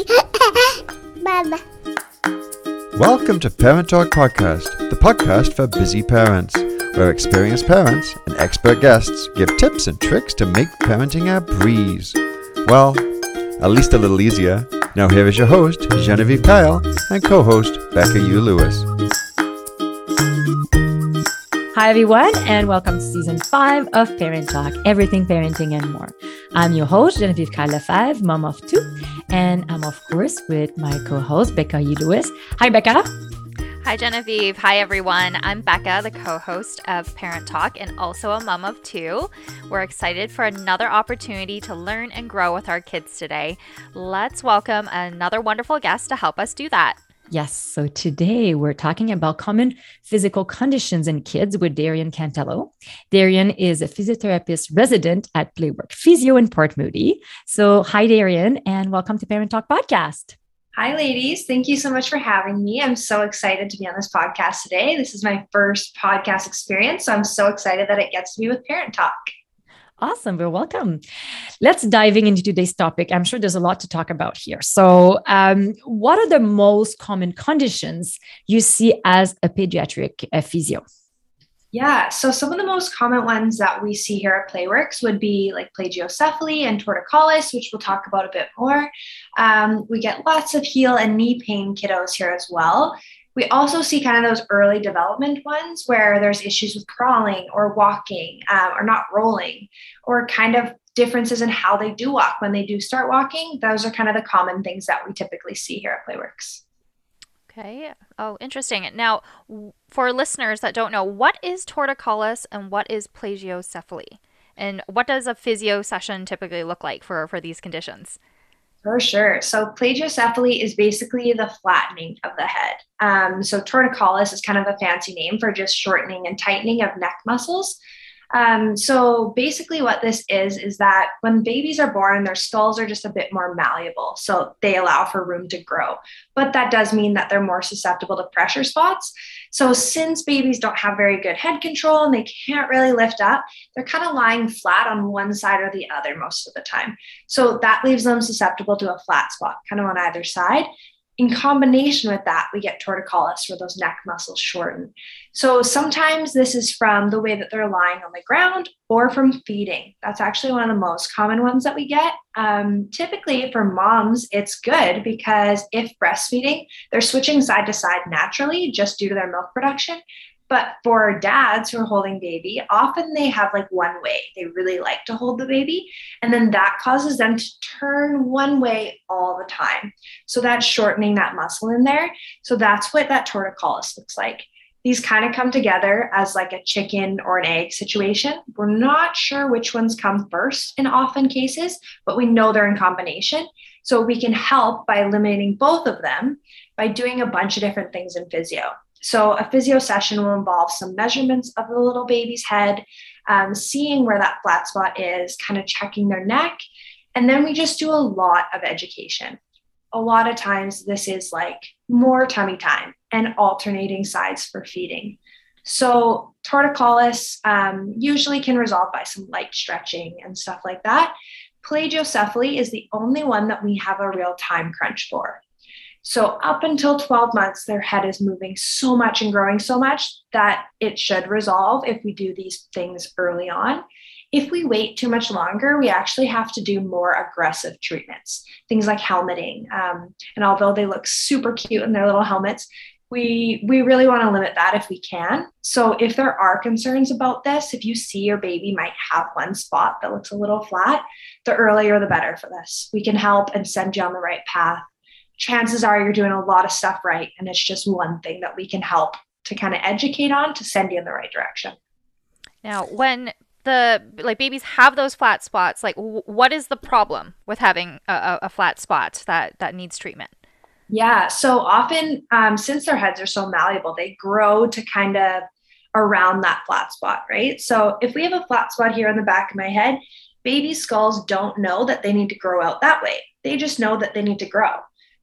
Mama. Welcome to Parent Talk Podcast, the podcast for busy parents, where experienced parents and expert guests give tips and tricks to make parenting a breeze. Well, at least a little easier. Now, here is your host, Genevieve Kyle, and co host, Becca U. Lewis. Hi, everyone, and welcome to season five of Parent Talk Everything Parenting and More. I'm your host, Genevieve Kyle Lefebvre, mom of two, and I'm, of course, with my co host, Becca E. Lewis. Hi, Becca. Hi, Genevieve. Hi, everyone. I'm Becca, the co host of Parent Talk and also a mom of two. We're excited for another opportunity to learn and grow with our kids today. Let's welcome another wonderful guest to help us do that. Yes. So today we're talking about common physical conditions in kids with Darrien Cantelo. Darrien is a physiotherapist resident at Playworks Physio in Port Moody. So, hi, Darrien, and welcome to Parent Talk Podcast. Hi, ladies. Thank you so much for having me. I'm so excited to be on this podcast today. This is my first podcast experience. So, I'm so excited that it gets to be with Parent Talk. Awesome. Well, welcome. Let's diving into today's topic. I'm sure there's a lot to talk about here. So, um, what are the most common conditions you see as a pediatric uh, physio? Yeah, so some of the most common ones that we see here at Playworks would be like plagiocephaly and torticollis, which we'll talk about a bit more. Um, we get lots of heel and knee pain kiddos here as well. We also see kind of those early development ones where there's issues with crawling or walking um, or not rolling or kind of differences in how they do walk when they do start walking. Those are kind of the common things that we typically see here at Playworks. Okay. Oh, interesting. Now, for listeners that don't know, what is torticollis and what is plagiocephaly? And what does a physio session typically look like for, for these conditions? For sure. So plagiocephaly is basically the flattening of the head. Um, so torticollis is kind of a fancy name for just shortening and tightening of neck muscles. Um, so basically, what this is is that when babies are born, their skulls are just a bit more malleable, so they allow for room to grow. But that does mean that they're more susceptible to pressure spots. So since babies don't have very good head control and they can't really lift up, they're kind of lying flat on one side or the other most of the time. So that leaves them susceptible to a flat spot, kind of on either side. In combination with that, we get torticollis where those neck muscles shorten. So sometimes this is from the way that they're lying on the ground or from feeding. That's actually one of the most common ones that we get. Um, typically, for moms, it's good because if breastfeeding, they're switching side to side naturally just due to their milk production. But for dads who are holding baby, often they have like one way. They really like to hold the baby. And then that causes them to turn one way all the time. So that's shortening that muscle in there. So that's what that torticollis looks like. These kind of come together as like a chicken or an egg situation. We're not sure which ones come first in often cases, but we know they're in combination. So we can help by eliminating both of them by doing a bunch of different things in physio. So, a physio session will involve some measurements of the little baby's head, um, seeing where that flat spot is, kind of checking their neck. And then we just do a lot of education. A lot of times, this is like more tummy time and alternating sides for feeding. So, torticollis um, usually can resolve by some light stretching and stuff like that. Plagiocephaly is the only one that we have a real time crunch for. So, up until 12 months, their head is moving so much and growing so much that it should resolve if we do these things early on. If we wait too much longer, we actually have to do more aggressive treatments, things like helmeting. Um, and although they look super cute in their little helmets, we we really want to limit that if we can. So if there are concerns about this, if you see your baby might have one spot that looks a little flat, the earlier the better for this. We can help and send you on the right path chances are you're doing a lot of stuff right. And it's just one thing that we can help to kind of educate on to send you in the right direction. Now, when the like babies have those flat spots, like w- what is the problem with having a, a, flat spot that that needs treatment? Yeah, so often um, since their heads are so malleable, they grow to kind of around that flat spot, right? So if we have a flat spot here on the back of my head, baby skulls don't know that they need to grow out that way. They just know that they need to grow.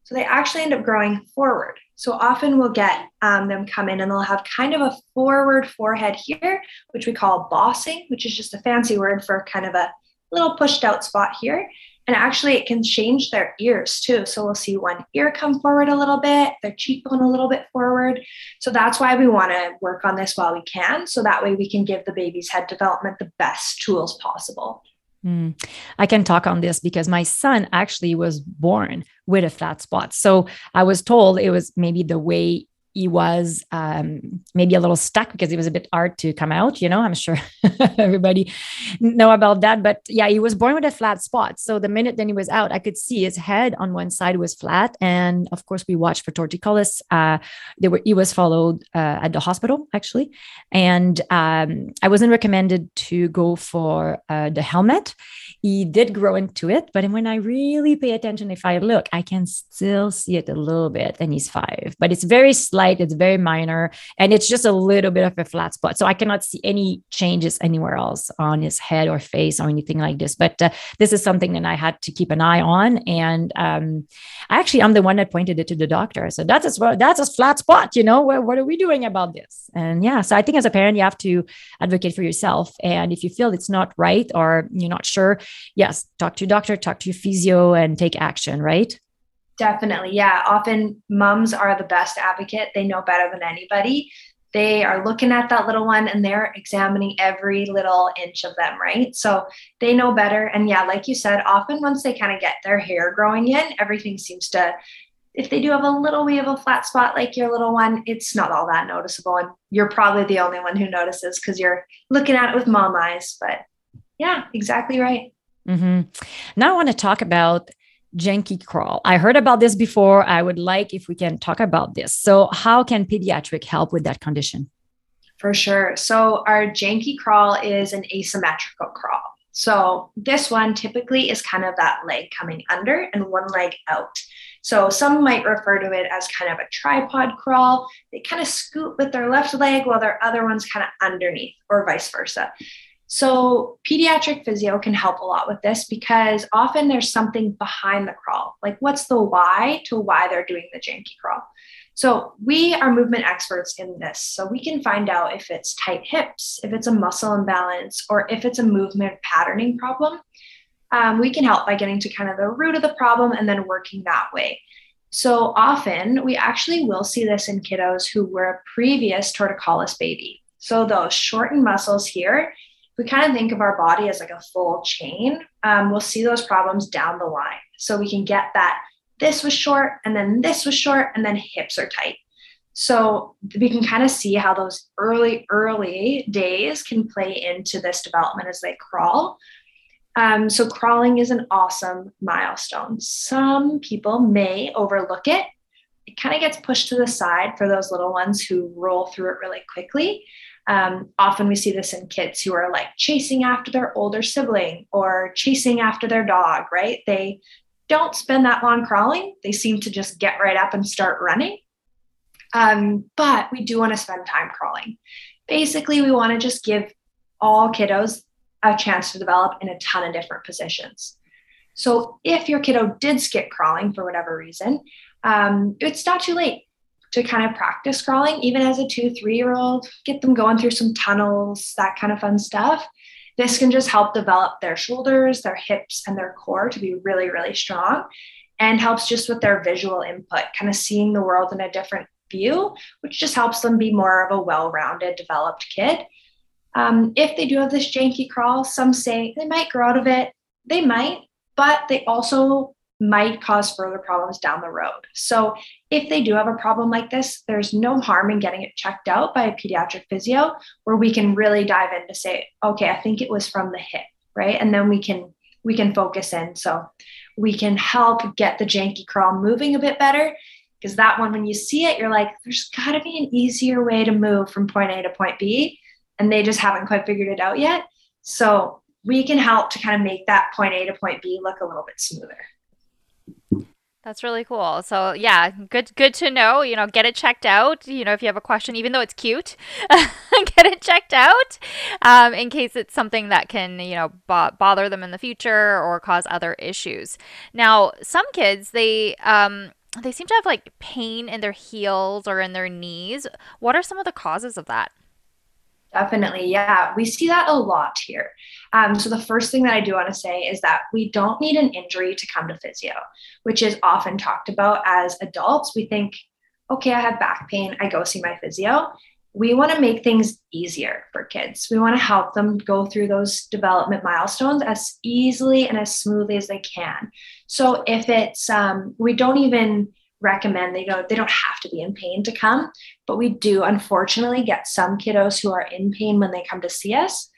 So they actually end up growing forward. So often we'll get um, them come in and they'll have kind of a forward forehead here, which we call bossing, which is just a fancy word for kind of a little pushed out spot here. And actually, it can change their ears too. So we'll see one ear come forward a little bit, their cheekbone a little bit forward. So that's why we want to work on this while we can. So that way we can give the baby's head development the best tools possible. Mm. I can talk on this because my son actually was born with a flat spot. So I was told it was maybe the way he was um, maybe a little stuck because it was a bit hard to come out. You know, I'm sure everybody know about that. But yeah, he was born with a flat spot. So the minute then he was out, I could see his head on one side was flat, and of course we watched for torticollis. Uh, they were he was followed uh, at the hospital actually, and um, I wasn't recommended to go for uh, the helmet he did grow into it. But when I really pay attention, if I look, I can still see it a little bit. And he's five, but it's very slight, it's very minor, and it's just a little bit of a flat spot. So I cannot see any changes anywhere else on his head or face or anything like this. But uh, this is something that I had to keep an eye on. And um, actually, I'm the one that pointed it to the doctor. So that's a, that's a flat spot, you know, what, what are we doing about this? And yeah, so I think as a parent, you have to advocate for yourself. And if you feel it's not right or you're not sure, yes, talk to your doctor, talk to your physio, and take action, right? Definitely. Yeah. Often moms are the best advocate. They know better than anybody. They are looking at that little one and they're examining every little inch of them, right? So they know better. And yeah, like you said, often once they kind of get their hair growing in, everything seems to, if they do have a little wee of a flat spot like your little one, it's not all that noticeable. And you're probably the only one who notices because you're looking at it with mom eyes. But yeah, exactly right. Mm-hmm. Now I want to talk about janky crawl. I heard about this before. I would like if we can talk about this. So, how can pediatric help with that condition? For sure. So, our janky crawl is an asymmetrical crawl. So, this one typically is kind of that leg coming under and one leg out. So, some might refer to it as kind of a tripod crawl. They kind of scoot with their left leg while their other one's kind of underneath, or vice versa. So, pediatric physio can help a lot with this because often there's something behind the crawl. Like, what's the why to why they're doing the janky crawl? So, we are movement experts in this. So, we can find out if it's tight hips, if it's a muscle imbalance, or if it's a movement patterning problem. Um, we can help by getting to kind of the root of the problem and then working that way. So, often we actually will see this in kiddos who were a previous torticollis baby. So, those shortened muscles here we kind of think of our body as like a full chain, um, we'll see those problems down the line. So we can get that this was short and then this was short and then hips are tight. So we can kind of see how those early, early days can play into this development as they crawl. Um, so crawling is an awesome milestone. Some people may overlook it. It kind of gets pushed to the side for those little ones who roll through it really quickly. Um, often we see this in kids who are like chasing after their older sibling or chasing after their dog, right? They don't spend that long crawling. They seem to just get right up and start running. Um, but we do want to spend time crawling. Basically, we want to just give all kiddos a chance to develop in a ton of different positions. So if your kiddo did skip crawling for whatever reason, um, it's not too late to kind of practice crawling, even as a two, three year old, get them going through some tunnels, that kind of fun stuff. This can just help develop their shoulders, their hips, and their core to be really, really strong and helps just with their visual input, kind of seeing the world in a different view, which just helps them be more of a well rounded, developed kid. Um, if they do have this janky crawl, some say they might grow out of it. They might, but they also might cause further problems down the road. So, if they do have a problem like this, there's no harm in getting it checked out by a pediatric physio where we can really dive in to say, okay, I think it was from the hip, right? And then we can we can focus in so we can help get the janky crawl moving a bit better because that one when you see it you're like there's got to be an easier way to move from point A to point B and they just haven't quite figured it out yet. So, we can help to kind of make that point A to point B look a little bit smoother. That's really cool. So yeah, good good to know. You know, get it checked out. You know, if you have a question, even though it's cute, get it checked out um, in case it's something that can you know bo- bother them in the future or cause other issues. Now, some kids they um, they seem to have like pain in their heels or in their knees. What are some of the causes of that? Definitely. Yeah. We see that a lot here. Um, so, the first thing that I do want to say is that we don't need an injury to come to physio, which is often talked about as adults. We think, okay, I have back pain, I go see my physio. We want to make things easier for kids. We want to help them go through those development milestones as easily and as smoothly as they can. So, if it's, um, we don't even recommend they don't they don't have to be in pain to come. But we do unfortunately get some kiddos who are in pain when they come to see us.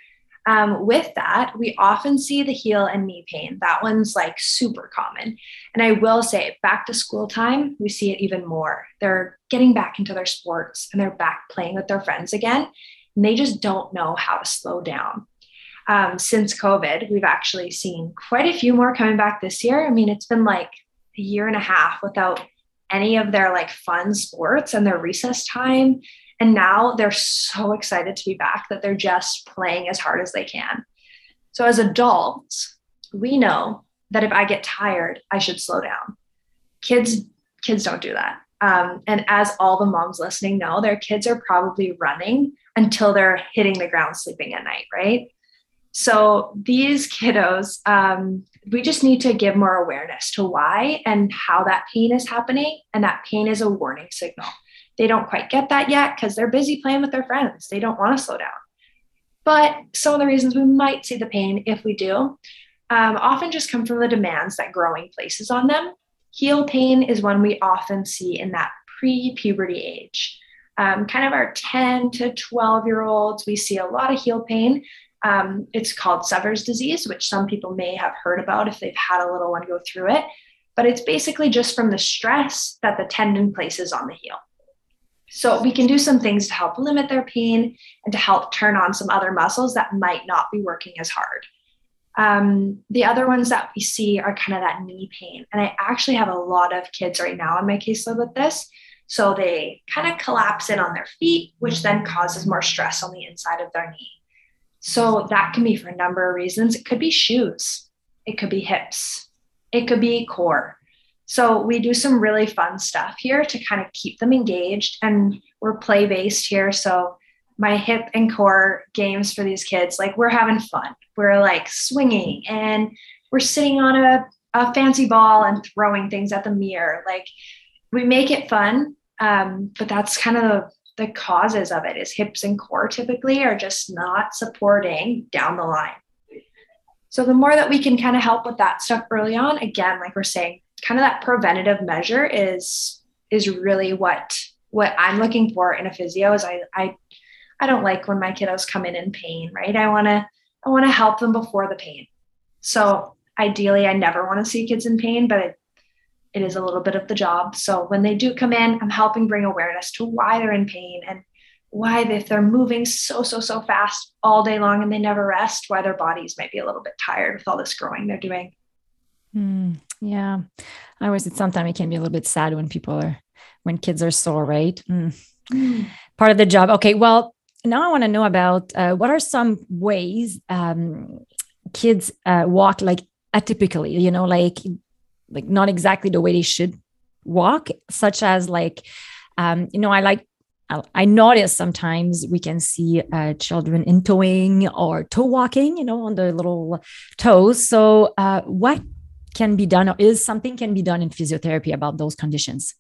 Um, with that we often see the heel and knee pain. That one's like super common. And i will say back to school time we see it even more. They're getting back into their sports and they're back playing with their friends again and they just don't know how to slow down. Um, since covid we've actually seen quite a few more coming back this year. I mean it's been like a year and a half without any of their like fun sports and their recess time. And now they're so excited to be back that they're just playing as hard as they can. So as adults, we know that if I get tired, I should slow down. Kids, kids don't do that. Um, and as all the moms listening know, their kids are probably running until they're hitting the ground sleeping at night, right? So these kiddos, um, we just need to give more awareness to why and how that pain is happening. And that pain is a warning signal. They don't quite get that yet because they're busy playing with their friends. They don't want to slow down. But some of the reasons we might see the pain, if we do, um, often just come from the demands that growing places on them. Heel pain is one we often see in that pre puberty age. Um, kind of our 10 to 12 year olds, we see a lot of heel pain um, it's called Sever's disease, which some people may have heard about if they've had a little one go through it. But it's basically just from the stress that the tendon places on the heel. So we can do some things to help limit their pain and to help turn on some other muscles that might not be working as hard. Um, the other ones that we see are kind of that knee pain. And I actually have a lot of kids right now on my caseload with this. So they kind of collapse in on their feet, which then causes more stress on the inside of their knee. So that can be for a number of reasons. It could be shoes, it could be hips, it could be core. So we do some really fun stuff here to kind of keep them engaged and we're play based here. So my hip and core games for these kids, like we're having fun. We're like swinging and we're sitting on a, a fancy ball and throwing things at the mirror. Like we make it fun. Um, but that's kind of the causes of it is hips and core typically are just not supporting down the line. So the more that we can kind of help with that stuff early on, again, like we're saying, kind of that preventative measure is is really what what I'm looking for in a physio is I I I don't like when my kiddos come in in pain, right? I want to I want to help them before the pain. So ideally I never want to see kids in pain, but it is a little bit of the job. So when they do come in, I'm helping bring awareness to why they're in pain and why if they're moving so so so fast all day long and they never rest, why their bodies might be a little bit tired with all this growing they're doing. Mm, yeah, I always said sometimes it can be a little bit sad when people are when kids are sore, right? Mm. Mm. Part of the job. Okay, well now I want to know about uh, what are some ways um, kids uh, walk like atypically. You know, like like not exactly the way they should walk such as like um, you know i like I notice sometimes we can see uh, children in toeing or toe walking, you know, on their little toes. So, uh, what can be done, or is something can be done in physiotherapy about those conditions?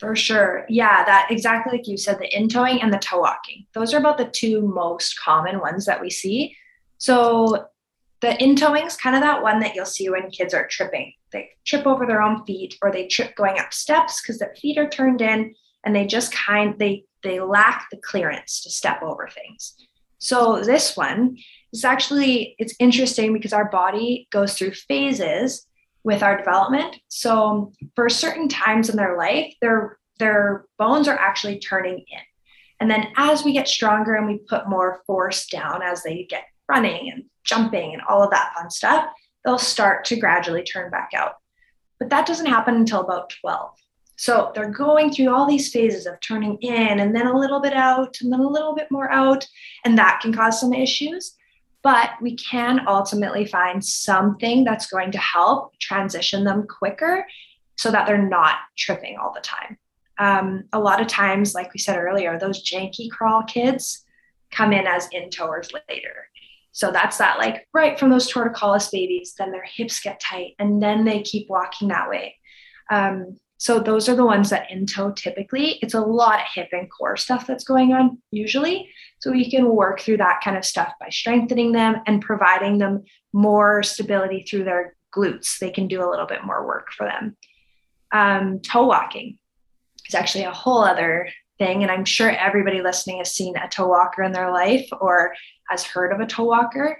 For sure. Yeah, that exactly like you said, the in toeing and the toe walking. Those are about the two most common ones that we see. So, the in toeing is kind of that one that you'll see when kids are tripping they trip over their own feet or they trip going up steps because their feet are turned in and they just kind they they lack the clearance to step over things. So this one is actually it's interesting because our body goes through phases with our development. So for certain times in their life their their bones are actually turning in. And then as we get stronger and we put more force down as they get running and jumping and all of that fun stuff they'll start to gradually turn back out. But that doesn't happen until about 12. So they're going through all these phases of turning in and then a little bit out and then a little bit more out. And that can cause some issues. But we can ultimately find something that's going to help transition them quicker so that they're not tripping all the time. Um, a lot of times, like we said earlier, those janky crawl kids, come in as in toers later. So that's that, like right from those torticollis babies, then their hips get tight and then they keep walking that way. Um, so those are the ones that in toe typically. It's a lot of hip and core stuff that's going on usually. So we can work through that kind of stuff by strengthening them and providing them more stability through their glutes. They can do a little bit more work for them. Um, toe walking is actually a whole other thing. And I'm sure everybody listening has seen a toe walker in their life or has heard of a toe walker.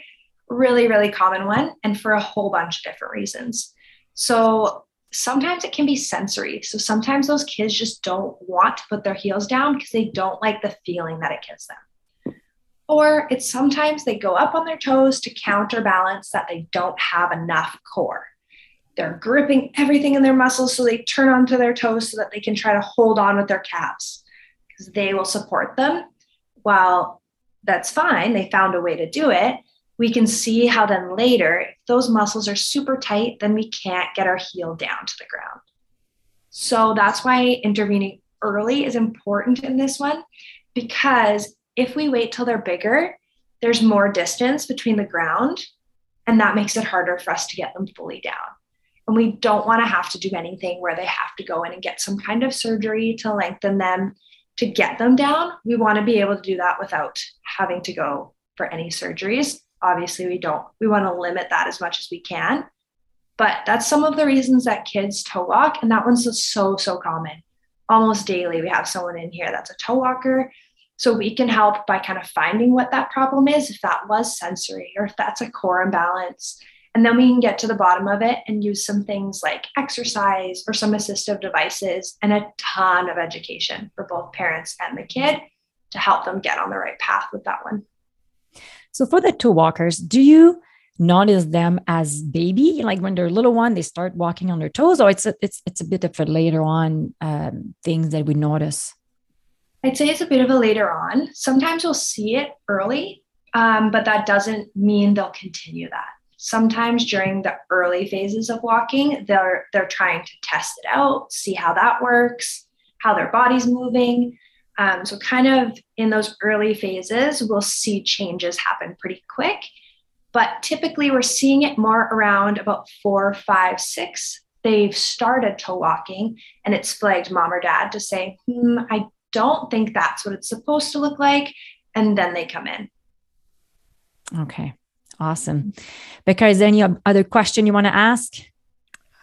Really, really common one, and for a whole bunch of different reasons. So sometimes it can be sensory. So sometimes those kids just don't want to put their heels down because they don't like the feeling that it gives them. Or it's sometimes they go up on their toes to counterbalance that they don't have enough core. They're gripping everything in their muscles so they turn onto their toes so that they can try to hold on with their calves because they will support them. While that's fine, they found a way to do it we can see how then later, if those muscles are super tight, then we can't get our heel down to the ground. So that's why intervening early is important in this one, because if we wait till they're bigger, there's more distance between the ground, and that makes it harder for us to get them fully down. And we don't want to have to do anything where they have to go in and get some kind of surgery to lengthen them to get them down. We want to be able to do that without having to go for any surgeries. Obviously we don't we want to limit that as much as we can. But that's some of the reasons that kids toe walk and that one's so so common. Almost daily we have someone in here that's a toe walker. So we can help by kind of finding what that problem is if that was sensory or if that's a core imbalance and then we can get to the bottom of it and use some things like exercise or some assistive devices and a ton of education for both parents and the kid to help them get on the right path with that one so for the toe walkers, do you notice them as baby, like when they're little one, they start walking on their toes, or it's a, it's it's a bit of a later on um, things that we notice? I'd say it's a bit of a later on. Sometimes we'll see it early, um, but that doesn't mean they'll continue that. Sometimes during the early phases of walking, they're they're trying to test it out, see how that works, how their body's moving. Um, so, kind of in those early phases, we'll see changes happen pretty quick. But typically, we're seeing it more around about four, five, six. They've started to walking, and it's flagged mom or dad to say, hmm, I don't think that's what it's supposed to look like. And then they come in. Okay, awesome. Because any other question you want to ask?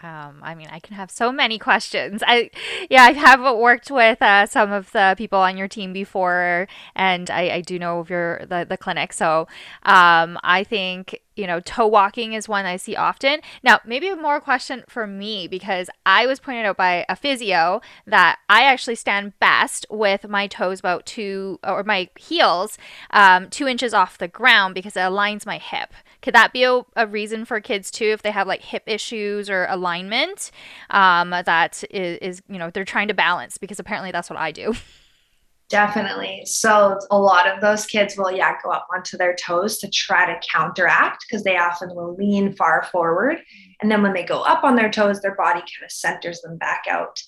Um, I mean, I can have so many questions. I, yeah, I have worked with uh, some of the people on your team before, and I, I do know of your the, the clinic. So, um, I think you know, toe walking is one I see often. Now, maybe more question for me because I was pointed out by a physio that I actually stand best with my toes about two or my heels um, two inches off the ground because it aligns my hip. Could that be a, a reason for kids too if they have like hip issues or alignment um, that is, is, you know, they're trying to balance because apparently that's what I do. Definitely. So a lot of those kids will, yeah, go up onto their toes to try to counteract because they often will lean far forward. And then when they go up on their toes, their body kind of centers them back out.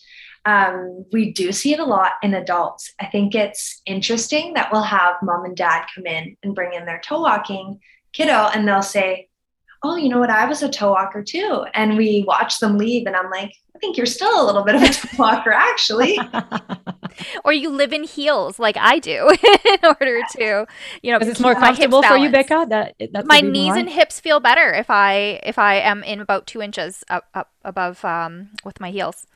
Um, we do see it a lot in adults. I think it's interesting that we'll have mom and dad come in and bring in their toe walking kiddo and they'll say, Oh, you know what? I was a toe walker too. And we watch them leave, and I'm like, I think you're still a little bit of a toe walker, actually. or you live in heels like I do in order to, you know, it's more comfortable for you, Becca. That that's my knees and hips feel better if I if I am in about two inches up up above um, with my heels.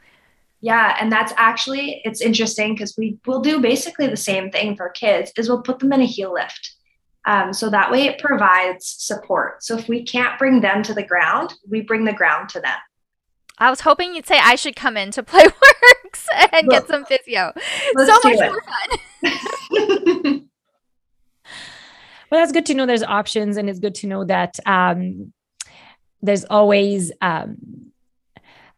Yeah, and that's actually it's interesting because we will do basically the same thing for kids. Is we'll put them in a heel lift. Um, so that way it provides support. So if we can't bring them to the ground, we bring the ground to them. I was hoping you'd say I should come in to Playworks and get some physio. So much it. more fun. well, that's good to know there's options, and it's good to know that um, there's always um,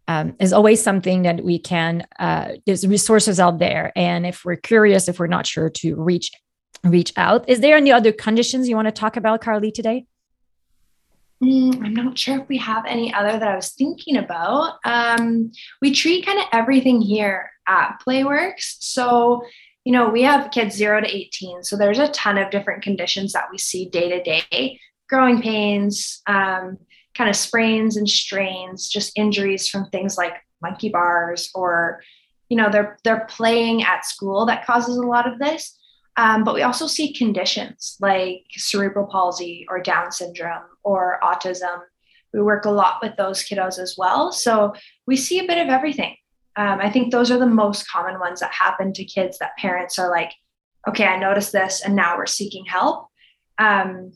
um, is always something that we can. Uh, there's resources out there, and if we're curious, if we're not sure, to reach reach out. Is there any other conditions you want to talk about, Carly, today? Mm, I'm not sure if we have any other that I was thinking about. Um, we treat kind of everything here at Playworks. So you know, we have kids zero to 18. So there's a ton of different conditions that we see day to day growing pains, um, kind of sprains and strains, just injuries from things like monkey bars or, you know, they're, they're playing at school that causes a lot of this. Um, but we also see conditions like cerebral palsy or Down syndrome or autism. We work a lot with those kiddos as well. So we see a bit of everything. Um, I think those are the most common ones that happen to kids that parents are like, okay, I noticed this and now we're seeking help. Um,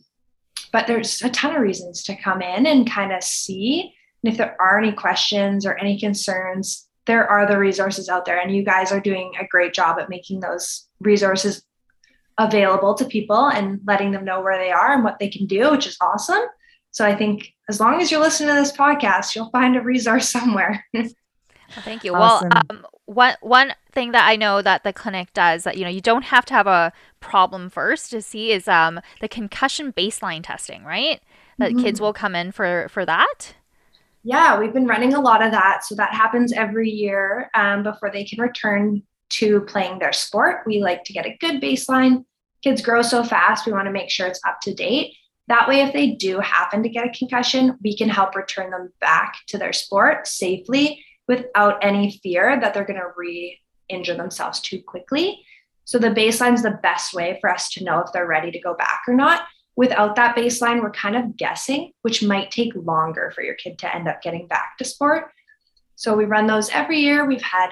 but there's a ton of reasons to come in and kind of see. And if there are any questions or any concerns, there are the resources out there. And you guys are doing a great job at making those resources available to people and letting them know where they are and what they can do, which is awesome. So I think as long as you're listening to this podcast, you'll find a resource somewhere. Well, thank you. Awesome. Well, um, one one thing that I know that the clinic does that you know you don't have to have a problem first to see is um the concussion baseline testing, right? That mm-hmm. kids will come in for for that. Yeah, we've been running a lot of that. So that happens every year um, before they can return to playing their sport. We like to get a good baseline. Kids grow so fast, we want to make sure it's up to date. That way, if they do happen to get a concussion, we can help return them back to their sport safely without any fear that they're going to re injure themselves too quickly. So the baseline is the best way for us to know if they're ready to go back or not. Without that baseline, we're kind of guessing, which might take longer for your kid to end up getting back to sport. So we run those every year. We've had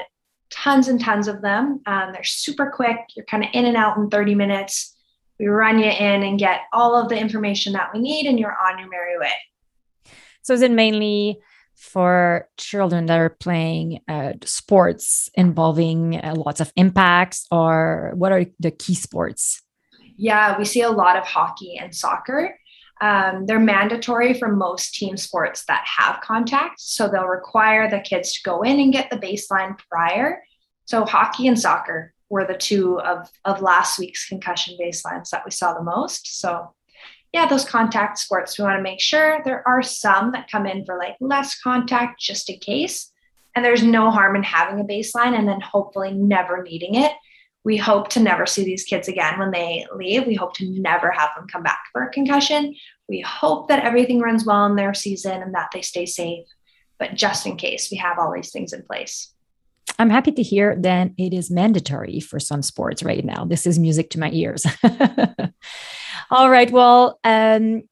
tons and tons of them. Um, they're super quick. You're kind of in and out in 30 minutes. We run you in and get all of the information that we need, and you're on your merry way. So is it mainly for children that are playing uh, sports involving uh, lots of impacts or what are the key sports yeah we see a lot of hockey and soccer um, they're mandatory for most team sports that have contact so they'll require the kids to go in and get the baseline prior so hockey and soccer were the two of, of last week's concussion baselines that we saw the most so yeah, those contact sports, we want to make sure there are some that come in for like less contact just in case. And there's no harm in having a baseline and then hopefully never needing it. We hope to never see these kids again when they leave. We hope to never have them come back for a concussion. We hope that everything runs well in their season and that they stay safe. But just in case, we have all these things in place. I'm happy to hear that it is mandatory for some sports right now. This is music to my ears. All right. Well, um,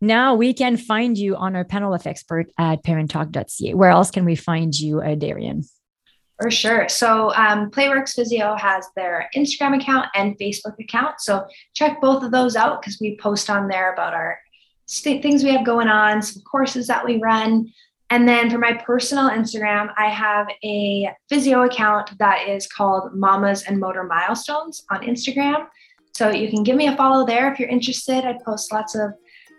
now we can find you on our panel of expert at parenttalk.ca. Where else can we find you, uh, Darrien? For sure. So um, Playworks Physio has their Instagram account and Facebook account. So check both of those out because we post on there about our st- things we have going on, some courses that we run. And then for my personal Instagram, I have a physio account that is called Mamas and Motor Milestones on Instagram. So you can give me a follow there if you're interested. I post lots of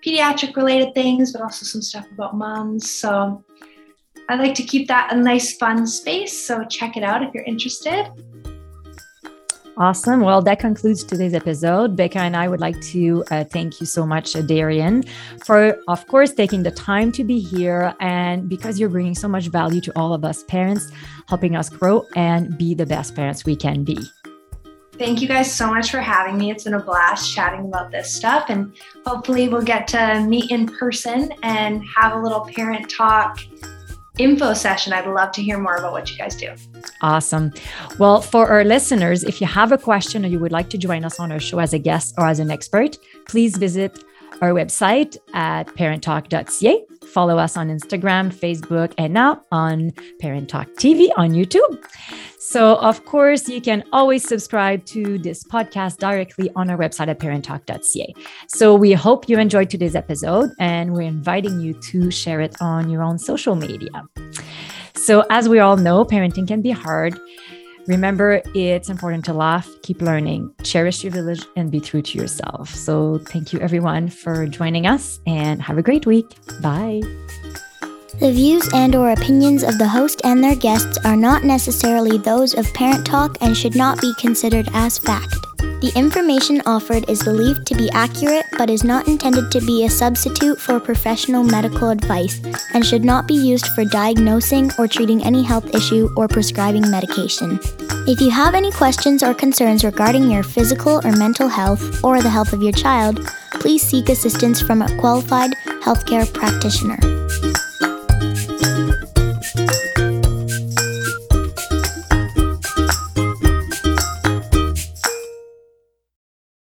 pediatric related things, but also some stuff about moms. So I like to keep that a nice, fun space. So check it out if you're interested. Awesome. Well, that concludes today's episode. Becca and I would like to uh, thank you so much, uh, Darrien, for, of course, taking the time to be here and because you're bringing so much value to all of us parents, helping us grow and be the best parents we can be. Thank you guys so much for having me. It's been a blast chatting about this stuff, and hopefully, we'll get to meet in person and have a little parent talk info session. I'd love to hear more about what you guys do. Awesome. Well, for our listeners, if you have a question or you would like to join us on our show as a guest or as an expert, please visit our website at parenttalk.ca. Follow us on Instagram, Facebook, and now on Parent Talk TV on YouTube. So, of course, you can always subscribe to this podcast directly on our website at parenttalk.ca. So, we hope you enjoyed today's episode and we're inviting you to share it on your own social media. So, as we all know, parenting can be hard. Remember, it's important to laugh, keep learning, cherish your village, and be true to yourself. So, thank you everyone for joining us and have a great week. Bye. The views and or opinions of the host and their guests are not necessarily those of Parent Talk and should not be considered as fact. The information offered is believed to be accurate but is not intended to be a substitute for professional medical advice and should not be used for diagnosing or treating any health issue or prescribing medication. If you have any questions or concerns regarding your physical or mental health or the health of your child, please seek assistance from a qualified healthcare practitioner.